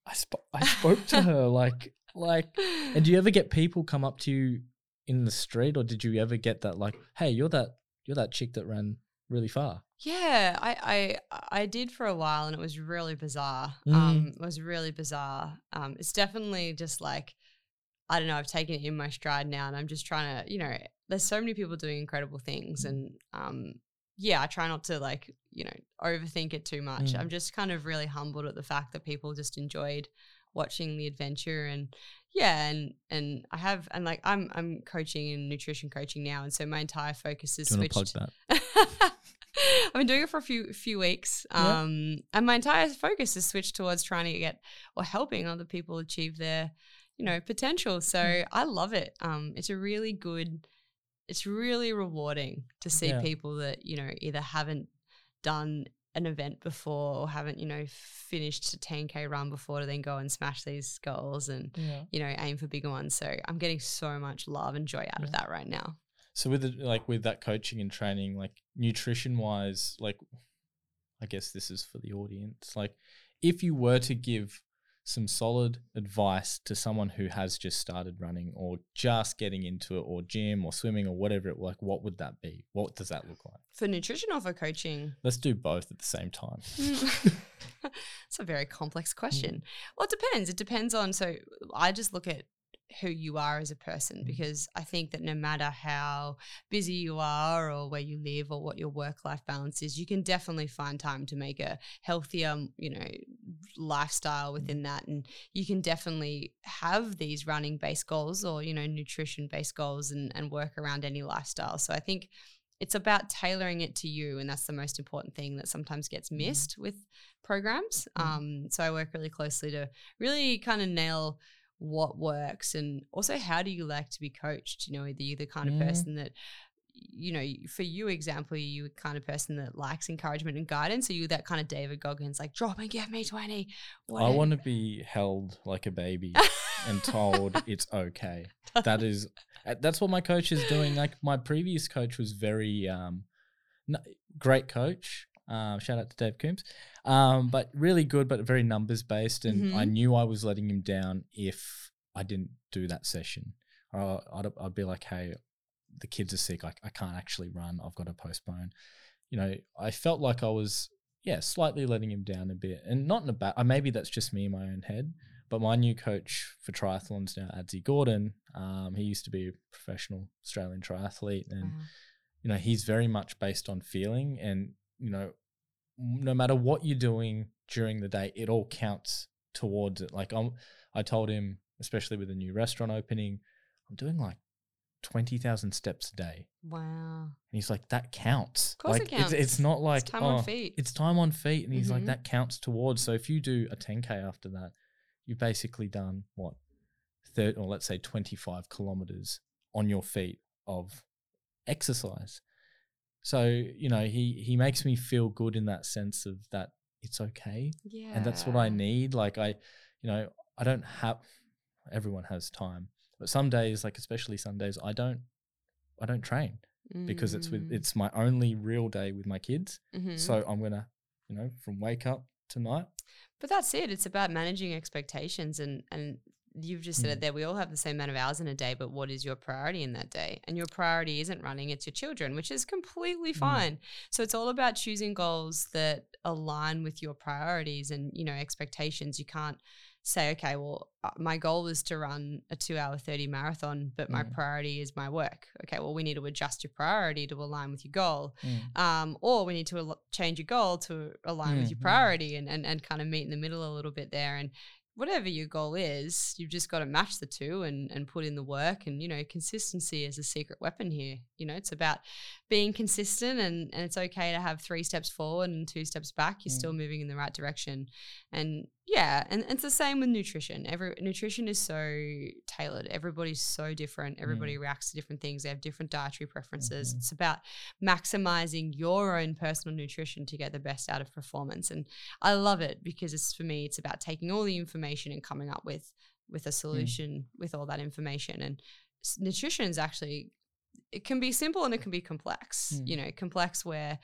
I sp- I spoke to her like like. And do you ever get people come up to you in the street, or did you ever get that like, hey, you're that you're that chick that ran really far? Yeah, I, I I did for a while, and it was really bizarre. Mm. Um, it was really bizarre. Um, it's definitely just like I don't know. I've taken it in my stride now, and I'm just trying to, you know, there's so many people doing incredible things, and um, yeah, I try not to like, you know, overthink it too much. Mm. I'm just kind of really humbled at the fact that people just enjoyed watching the adventure and yeah and and i have and like i'm i'm coaching and nutrition coaching now and so my entire focus is Do you want to plug switched? I've been doing it for a few few weeks, Yeah. um, and my entire focus is switched towards trying to get or helping other people achieve their, you know, potential. So Mm. I love it. Um, it's a really good, it's really rewarding to see Yeah. people that you know either haven't done an event before or haven't you know finished a 10k run before to then go and smash these goals and Yeah. you know aim for bigger ones. So I'm getting so much love and joy out of that right now. So with it, like with that coaching and training, like nutrition wise, like I guess this is for the audience. Like if you were to give some solid advice to someone who has just started running or just getting into it or gym or swimming or whatever it like what would that be? What does that look like? For nutrition or for coaching? Let's do both at the same time. It's a very complex question. Well, it depends. It depends on. So I just look at who you are as a person Mm. because I think that no matter how busy you are or where you live or what your work life balance is, you can definitely find time to make a healthier, you know, lifestyle within that. And you can definitely have these running based goals or, you know, nutrition based goals and, and work around any lifestyle. So I think it's about tailoring it to you and that's the most important thing that sometimes gets missed with programs um, so i work really closely to really kind of nail what works and also how do you like to be coached you know are you the kind of Mm. person that you know for you example are you the kind of person that likes encouragement and guidance are you that kind of david goggins like drop and give me 20 I want to be held like a baby and told it's okay. That is uh, that's what my coach is doing. Like my previous coach was very um great coach. Um, shout out to Dave Coombs. Um, but really good, but very numbers based. And I Mhm. knew I was letting him down if I didn't do that session. Or I'd, I'd be like, hey, the kids are sick. I, I can't actually run. I've got to postpone. You know, I felt like I was, yeah, slightly letting him down a bit. And not in a bad, uh, maybe that's just me in my own head. But my new coach for triathlons now, Adzi Gordon, um, he used to be a professional Australian triathlete. And Wow. you know he's very much based on feeling and you know no matter what you're doing during the day it all counts towards it. Like i'm i told him especially with a new restaurant opening i'm doing like 20,000 steps a day. Wow. And he's like that counts. Of course like it It's, it's not like it's time oh, on feet. it's time on feet. And he's like Mhm. that counts towards so if you do a 10k after that you've basically done what 30 or let's say 25 kilometers on your feet of exercise so you know he he makes me feel good in that sense of that it's okay yeah and that's what i need like i you know i don't have everyone has time but some days like especially sundays i don't i don't train because it's with Mm. it's my only real day with my kids Mhm. so i'm gonna you know from wake up tonight. But that's it. It's about managing expectations and and you've just said Mm. it there. We all have the same amount of hours in a day, but what is your priority in that day? And your priority isn't running, it's your children, which is completely Mm. fine. So it's all about choosing goals that align with your priorities and, you know, expectations. You can't say, okay, well, uh, my goal is to run a two hour 30 marathon, but my Mm. priority is my work. Okay, well, we need to adjust your priority to align with your goal Mm. um, or we need to al- change your goal to align with your priority and, and, and kind of meet in the middle a little bit there. And whatever your goal is, you've just got to match the two and, and put in the work. And, you know, consistency is a secret weapon here. You know, it's about being consistent and, and it's okay to have three steps forward and two steps back. You're Mm. still moving in the right direction. And yeah, and, and it's the same with nutrition. Every nutrition is so tailored. Everybody's so different. Everybody reacts to different things. They have different dietary preferences. Mhm. It's about maximizing your own personal nutrition to get the best out of performance. And I love it because it's for me, it's about taking all the information and coming up with with a solution with all that information. And nutrition is actually it can be simple and it can be complex. Mm. You know, complex where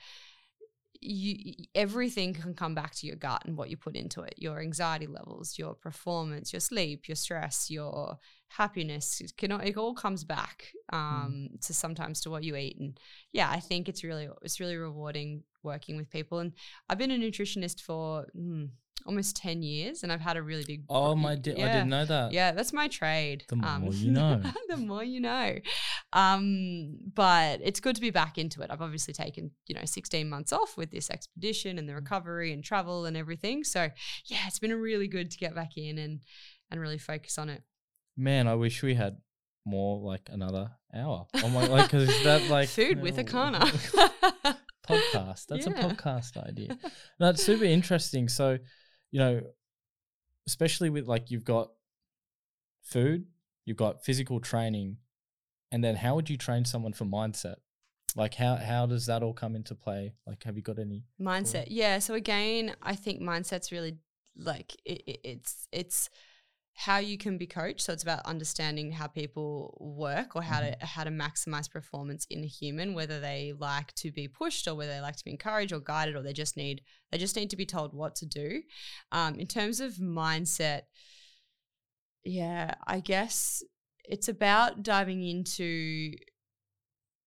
you everything can come back to your gut and what you put into it. Your anxiety levels your performance your sleep your stress your happiness it, can, all- it all comes back um to sometimes to what you eat. And yeah i think it's really it's really rewarding working with people. And i've been a nutritionist for mm, almost 10 years and i've had a really big Oh my! Di- I didn't know that. Yeah, that's my trade. The more you know. the more you know. Um, but it's good to be back into it. I've obviously taken, you know, 16 months off with this expedition and the recovery and travel and everything. So yeah, it's been really good to get back in and and really focus on it. Man, I wish we had more like another hour. Oh my! Like, cause that like Food with Erchana. podcast. That's a podcast idea. That's super interesting. So, you know, especially with like you've got food, you've got physical training, and then how would you train someone for mindset? Like how how does that all come into play? Like, have you got any? mindset yeah so again i think mindset's really like it, it, it's it's how you can be coached so it's about understanding how people work or how to how to maximize performance in a human whether they like to be pushed or whether they like to be encouraged or guided or they just need they just need to be told what to do um, in terms of mindset yeah i guess it's about diving into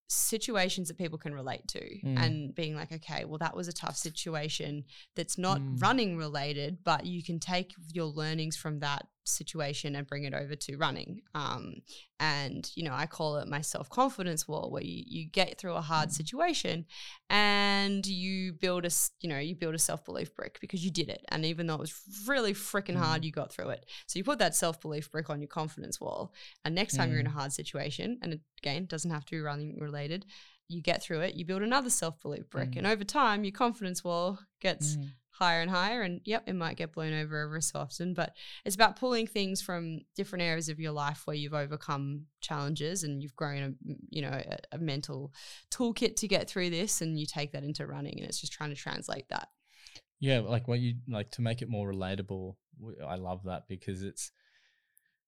situations that people can relate to Mm. and being like okay well that was a tough situation that's not Mm. running related but you can take your learnings from that situation and bring it over to running um, and you know i call it my self-confidence wall where you, you get through a hard Mm. situation and you build a you know you build a self-belief brick because you did it and even though it was really freaking hard Mm. you got through it so you put that self-belief brick on your confidence wall and next time you're in a Mm. hard situation and again doesn't have to be running related you get through it you build another self-belief brick Mm. and over time your confidence wall gets Mm. Higher and higher and yep it might get blown over every so often but it's about pulling things from different areas of your life where you've overcome challenges and you've grown a you know a, a mental toolkit to get through this and you take that into running and it's just trying to translate that Yeah, like what you like to make it more relatable. I love that because it's,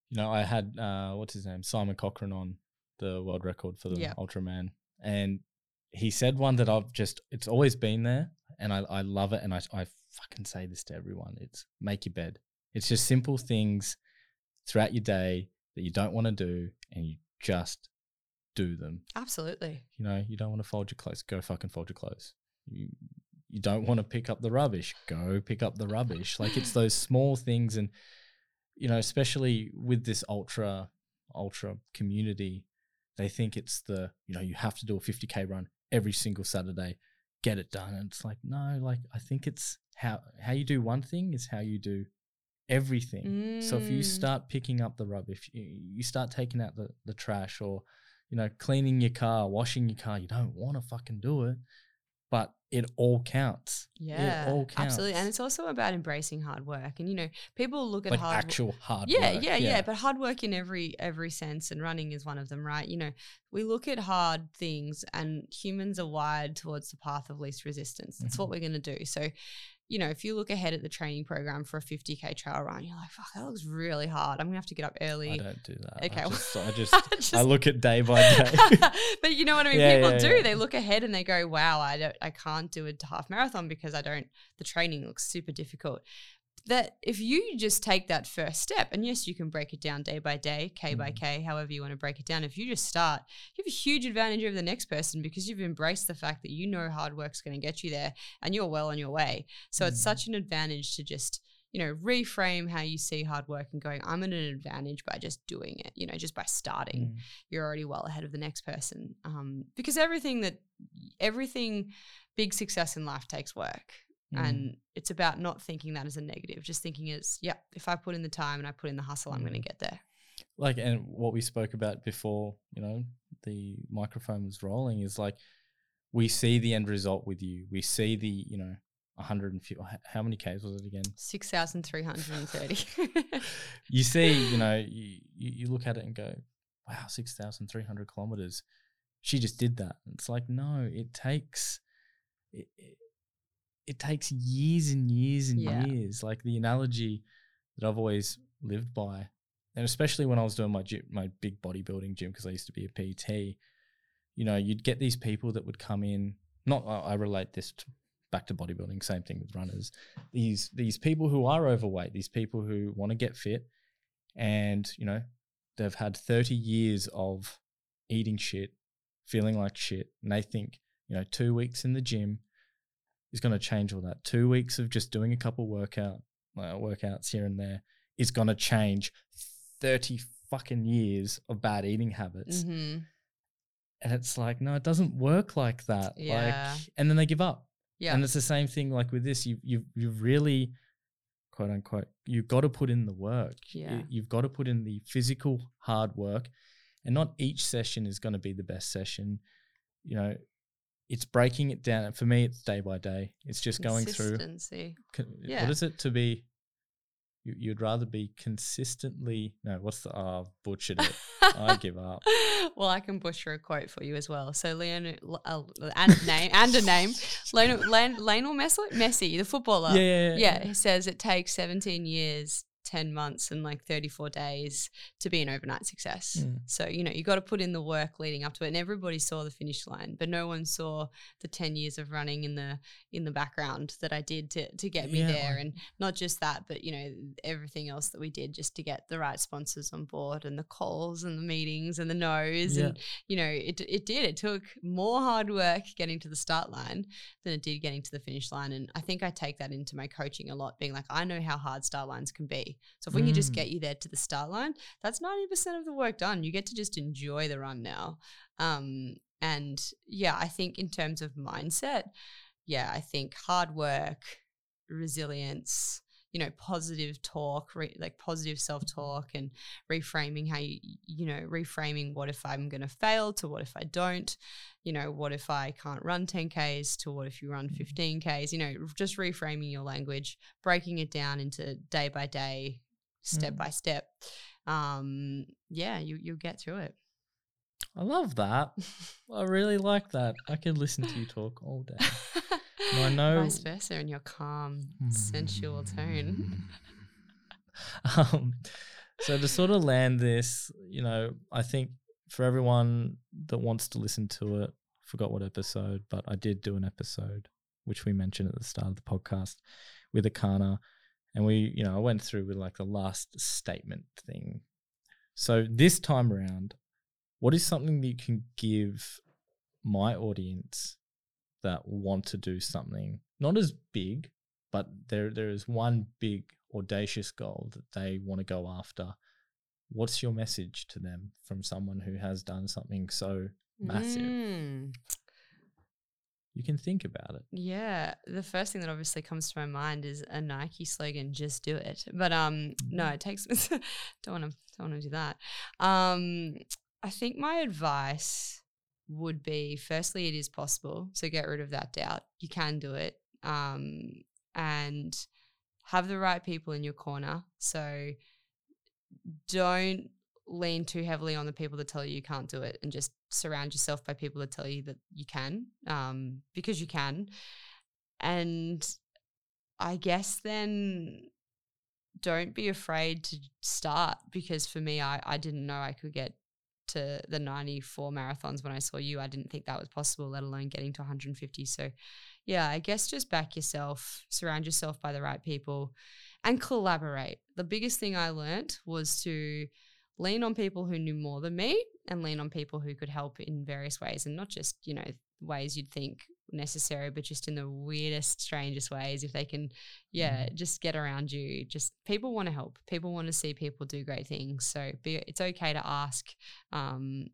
you know, I had uh, what's his name, Simon Cochran on the world record for the Yeah. Ultraman, and he said one that I've just it's always been there, and I I love it, and I I fucking say this to everyone. It's make your bed. It's just simple things throughout your day that you don't want to do, and you just do them. absolutely You know, you don't want to fold your clothes, go fucking fold your clothes. You you don't want to pick up the rubbish, go pick up the rubbish. Like it's those small things and you know, especially with this ultra ultra community, they think it's the, you know, you have to do a 50k run every single Saturday, get it done. And it's like, no, like I think it's how how you do one thing is how you do everything. So if you Mm. start picking up the rubbish, you, you start taking out the, the trash or, you know, cleaning your car, washing your car, you don't want to fucking do it, but it all counts. yeah it all counts. absolutely and it's also about embracing hard work and you know people look at like hard wo- actual hard yeah, work. yeah, yeah, yeah. But hard work in every every sense, and running is one of them, right? You know, we look at hard things, and humans are wired towards the path of least resistance. That's what Mhm. we're going to do. So, you know, if you look ahead at the training program for a 50k trail run, you're like, "Fuck, that looks really hard. I'm gonna have to get up early. I early." don't do that. Okay, I just, I just, Just- I look at day by day. but you know what I mean. Yeah, People yeah, do. yeah. They look ahead and they go, "Wow, I don't, I can't do a half marathon because I don't. The training looks super difficult." That if you just take that first step, and yes, you can break it down day by day, K by Mm. K, however you want to break it down. If you just start, you have a huge advantage over the next person because you've embraced the fact that you know hard work's going to get you there, and you're well on your way. So it's Mm. such an advantage to just you know reframe how you see hard work and going, I'm at an advantage by just doing it. You know, just by starting Mm. you're already well ahead of the next person. Um, because everything that everything big success in life takes work. Mm. And it's about not thinking that as a negative, just thinking as, yeah, if I put in the time and I put in the hustle, I'm going to Mm. get there. like and what we spoke about before you know the microphone was rolling is like we see the end result with you we see the you know 150 h- how many k's was it again 6,330. you see you know you, you you look at it and go wow 6300 kilometers she just did that it's like no it takes it, it, it takes years and years and Yeah. years like the analogy that i've always lived by and especially when i was doing my gym, my big bodybuilding gym because i used to be a pt you know you'd get these people that would come in not i relate this to, back to bodybuilding same thing with runners these these people who are overweight these people who want to get fit and you know they've had 30 years of eating shit feeling like shit and they think you know two weeks in the gym is going to change all that two weeks of just doing a couple workout uh, workouts here and there is going to change 30 fucking years of bad eating habits hmm and it's like no it doesn't work like that Yeah. like and then they give up Yeah. and it's the same thing like with this. You you you really, quote unquote, you've got to put in the work. You- Yeah. You've got to put in the physical hard work, and not each session is going to be the best session. You know, it's breaking it down. And for me, it's day by day. It's just going through. Consistency. Yeah. What is it to be? You, you'd rather be consistently. No, what's the? Oh, I've butchered it. I give up. well, I can butcher a quote for you as well. So Leon uh, and name and a name, Lionel, Lionel Messi, Messi, the footballer. yeah, yeah, yeah. Yeah, he says it takes 17 years, 10 months, and like 34 days to be an overnight success. Mm. So, you know, you got to put in the work leading up to it. And everybody saw the finish line, but no one saw the 10 years of running in the in the background that I did to, to get me Yeah, there. And not just that, but you know, everything else that we did just to get the right sponsors on board and the calls and the meetings and the no's. Yeah. And, you know, it it did. It took more hard work getting to the start line than it did getting to the finish line. And I think I take that into my coaching a lot, being like, I know how hard start lines can be. So if we can just Mm. get you there to the start line, that's 90% of the work done. You get to just enjoy the run now. Um, and yeah, I think in terms of mindset, yeah, I think hard work, resilience, you know, positive talk, re- like positive self talk, and reframing how you, you know, reframing what if I'm going to fail to what if I don't, you know, what if I can't run 10Ks to what if you run 15Ks, you know, just reframing your language, breaking it down into day by day, step Mm. by step. Um, yeah, you, you'll get through it. I love that. I really like that. I could listen to you talk all day. I know- Vice versa in your calm, sensual tone. um, so to sort of land this, you know, I think for everyone that wants to listen to it, forgot what episode, but I did do an episode which we mentioned at the start of the podcast with Erchana, and we, you know, I went through with like the last statement thing. So this time around, what is something that you can give my audience that want to do something not as big, but there there is one big audacious goal that they want to go after. What's your message to them from someone who has done something so massive? Mm. You can think about it. Yeah, the first thing that obviously comes to my mind is a Nike slogan, "Just do it." But um, no, Mm. it takes. don't want to. Don't want to do that. Um, I think my advice would be: firstly, it is possible, so get rid of that doubt. You can do it. Um, and have the right people in your corner. So don't lean too heavily on the people that tell you you can't do it and just surround yourself by people that tell you that you can um, because you can and i guess then don't be afraid to start because for me i, I didn't know i could get to the 94 marathons when i saw you i didn't think that was possible let alone getting to 150 so yeah i guess just back yourself surround yourself by the right people and collaborate. The biggest thing i learnt was to lean on people who knew more than me and lean on people who could help in various ways and not just you know ways you'd think necessary but just in the weirdest strangest ways if they can yeah just get around you just people want to help people want to see people do great things so be, it's okay to ask um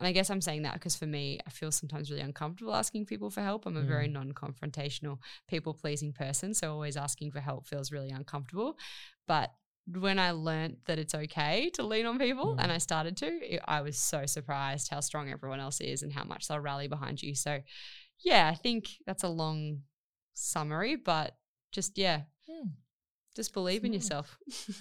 and I guess I'm saying that because for me, I feel sometimes really uncomfortable asking people for help. I'm a very Mm. non confrontational, people pleasing person. So always asking for help feels really uncomfortable. But when I learnt that it's okay to lean on people Mm. and I started to, I was so surprised how strong everyone else is and how much they'll rally behind you. So, yeah, I think that's a long summary, but just, yeah, Hmm. just believe in nice. yourself.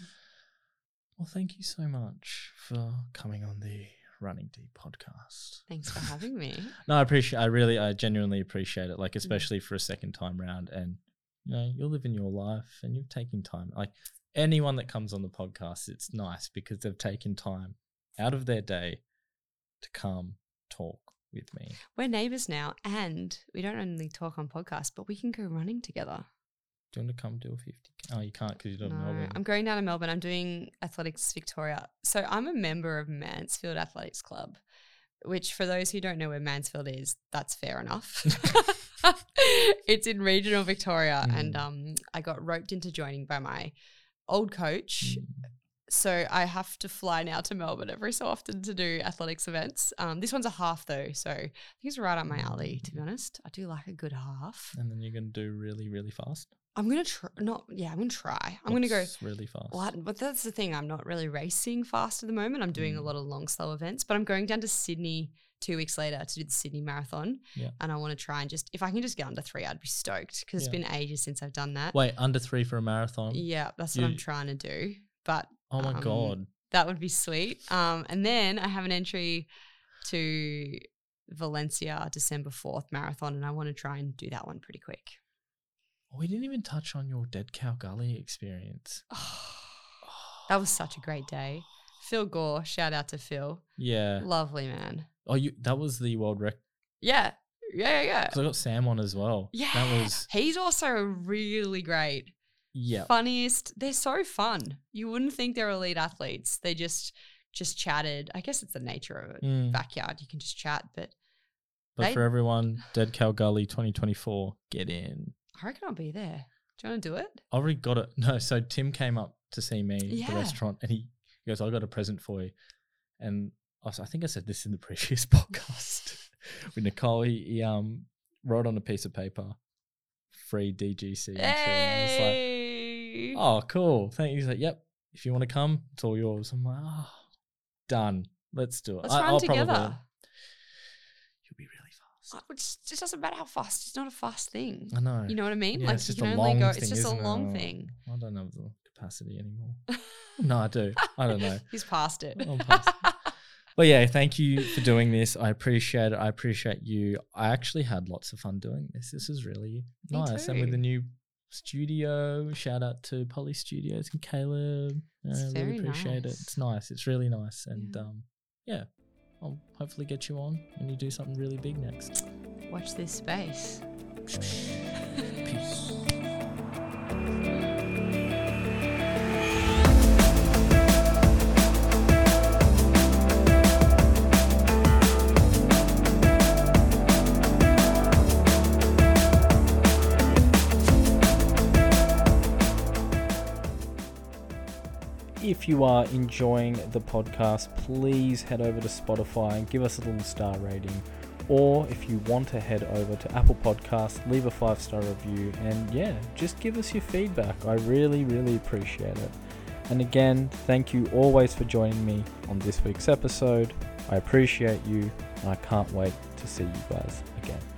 Well, thank you so much for coming on the Running Deep podcast. Thanks for having me. No, I appreciate. I really, I genuinely appreciate it. Like, especially for a second time round, and you know, you're living your life, and you're taking time. Like anyone that comes on the podcast, it's nice because they've taken time out of their day to come talk with me. We're neighbors now, and we don't only talk on podcasts, but we can go running together. Do you want to come do a fifty? Oh, you can't because you don't No, Melbourne. I'm going down to Melbourne. I'm doing Athletics Victoria. So I'm a member of Mansfield Athletics Club, which for those who don't know where Mansfield is, that's fair enough. it's in regional Victoria, and Mm. um, I got roped into joining by my old coach. Mm. So I have to fly now to Melbourne every so often to do athletics events. Um, this one's a half though, so I think it's right up my alley. To be honest, I do like a good half. And then you're gonna do really, really fast. I'm gonna try. Not yeah, I'm gonna try. I'm gonna go. What's really fast. Well, but that's the thing. I'm not really racing fast at the moment. I'm doing a Mm. lot of long, slow events, but I'm going down to Sydney two weeks later to do the Sydney Marathon. Yeah. And I want to try and just, if I can just get under three, I'd be stoked because Yeah. it's been ages since I've done that. Wait, under three for a marathon? Yeah, that's what I'm trying to do. But Oh my um, god. that would be sweet. Um, and then I have an entry to Valencia December 4th marathon, and I want to try and do that one pretty quick. We didn't even touch on your Dead Cow Gully experience. that was such a great day. Phil Gore, shout out to Phil. Yeah. Lovely man. Oh, you that was the world record. Yeah. Yeah, yeah, yeah. I got Sam on as well. Yeah. That was He's also really great. Yeah. Funniest. They're so fun. You wouldn't think they're elite athletes. They just just chatted. I guess it's the nature of it. Mm. Backyard, you can just chat, but But they- for everyone, Dead Cow Gully 2024, get in. I reckon I'll be there. Do you want to do it? I already got it. No, so Tim came up to see me at the restaurant and he goes, I got a present for you. And I, was, I think I said this in the previous podcast with Nicole. He, he um wrote on a piece of paper, free DGC. entry," and I was like, Hey. oh, cool. Thank you. He's like, yep. If you want to come, it's all yours. I'm like, oh, done. Let's do it. Let's I- run I'll together. Probably, you'll be really fast. Uh, Which just doesn't matter how fast. It's not a fast thing. I know. You know what I mean? Yeah, like it's you just can a only long go. thing, it's just a isn't it? long Oh, thing. I don't have the capacity anymore. no, I do. I don't know. He's past it. I'm past But yeah, thank you for doing this. I appreciate it. I appreciate you. I actually had lots of fun doing this. This is really Me nice. And with too. the new studio, shout out to Polly Studios and Caleb. I It's really appreciate it. It's nice. It's really nice. And Yeah. um, yeah, I'll hopefully get you on when you do something really big next. Watch this space. Peace. If you are enjoying the podcast, please head over to Spotify and give us a little star rating. Or if you want to head over to Apple Podcasts, leave a five star review and yeah, just give us your feedback. I really, really appreciate it. And again, thank you always for joining me on this week's episode. I appreciate you and I can't wait to see you guys again.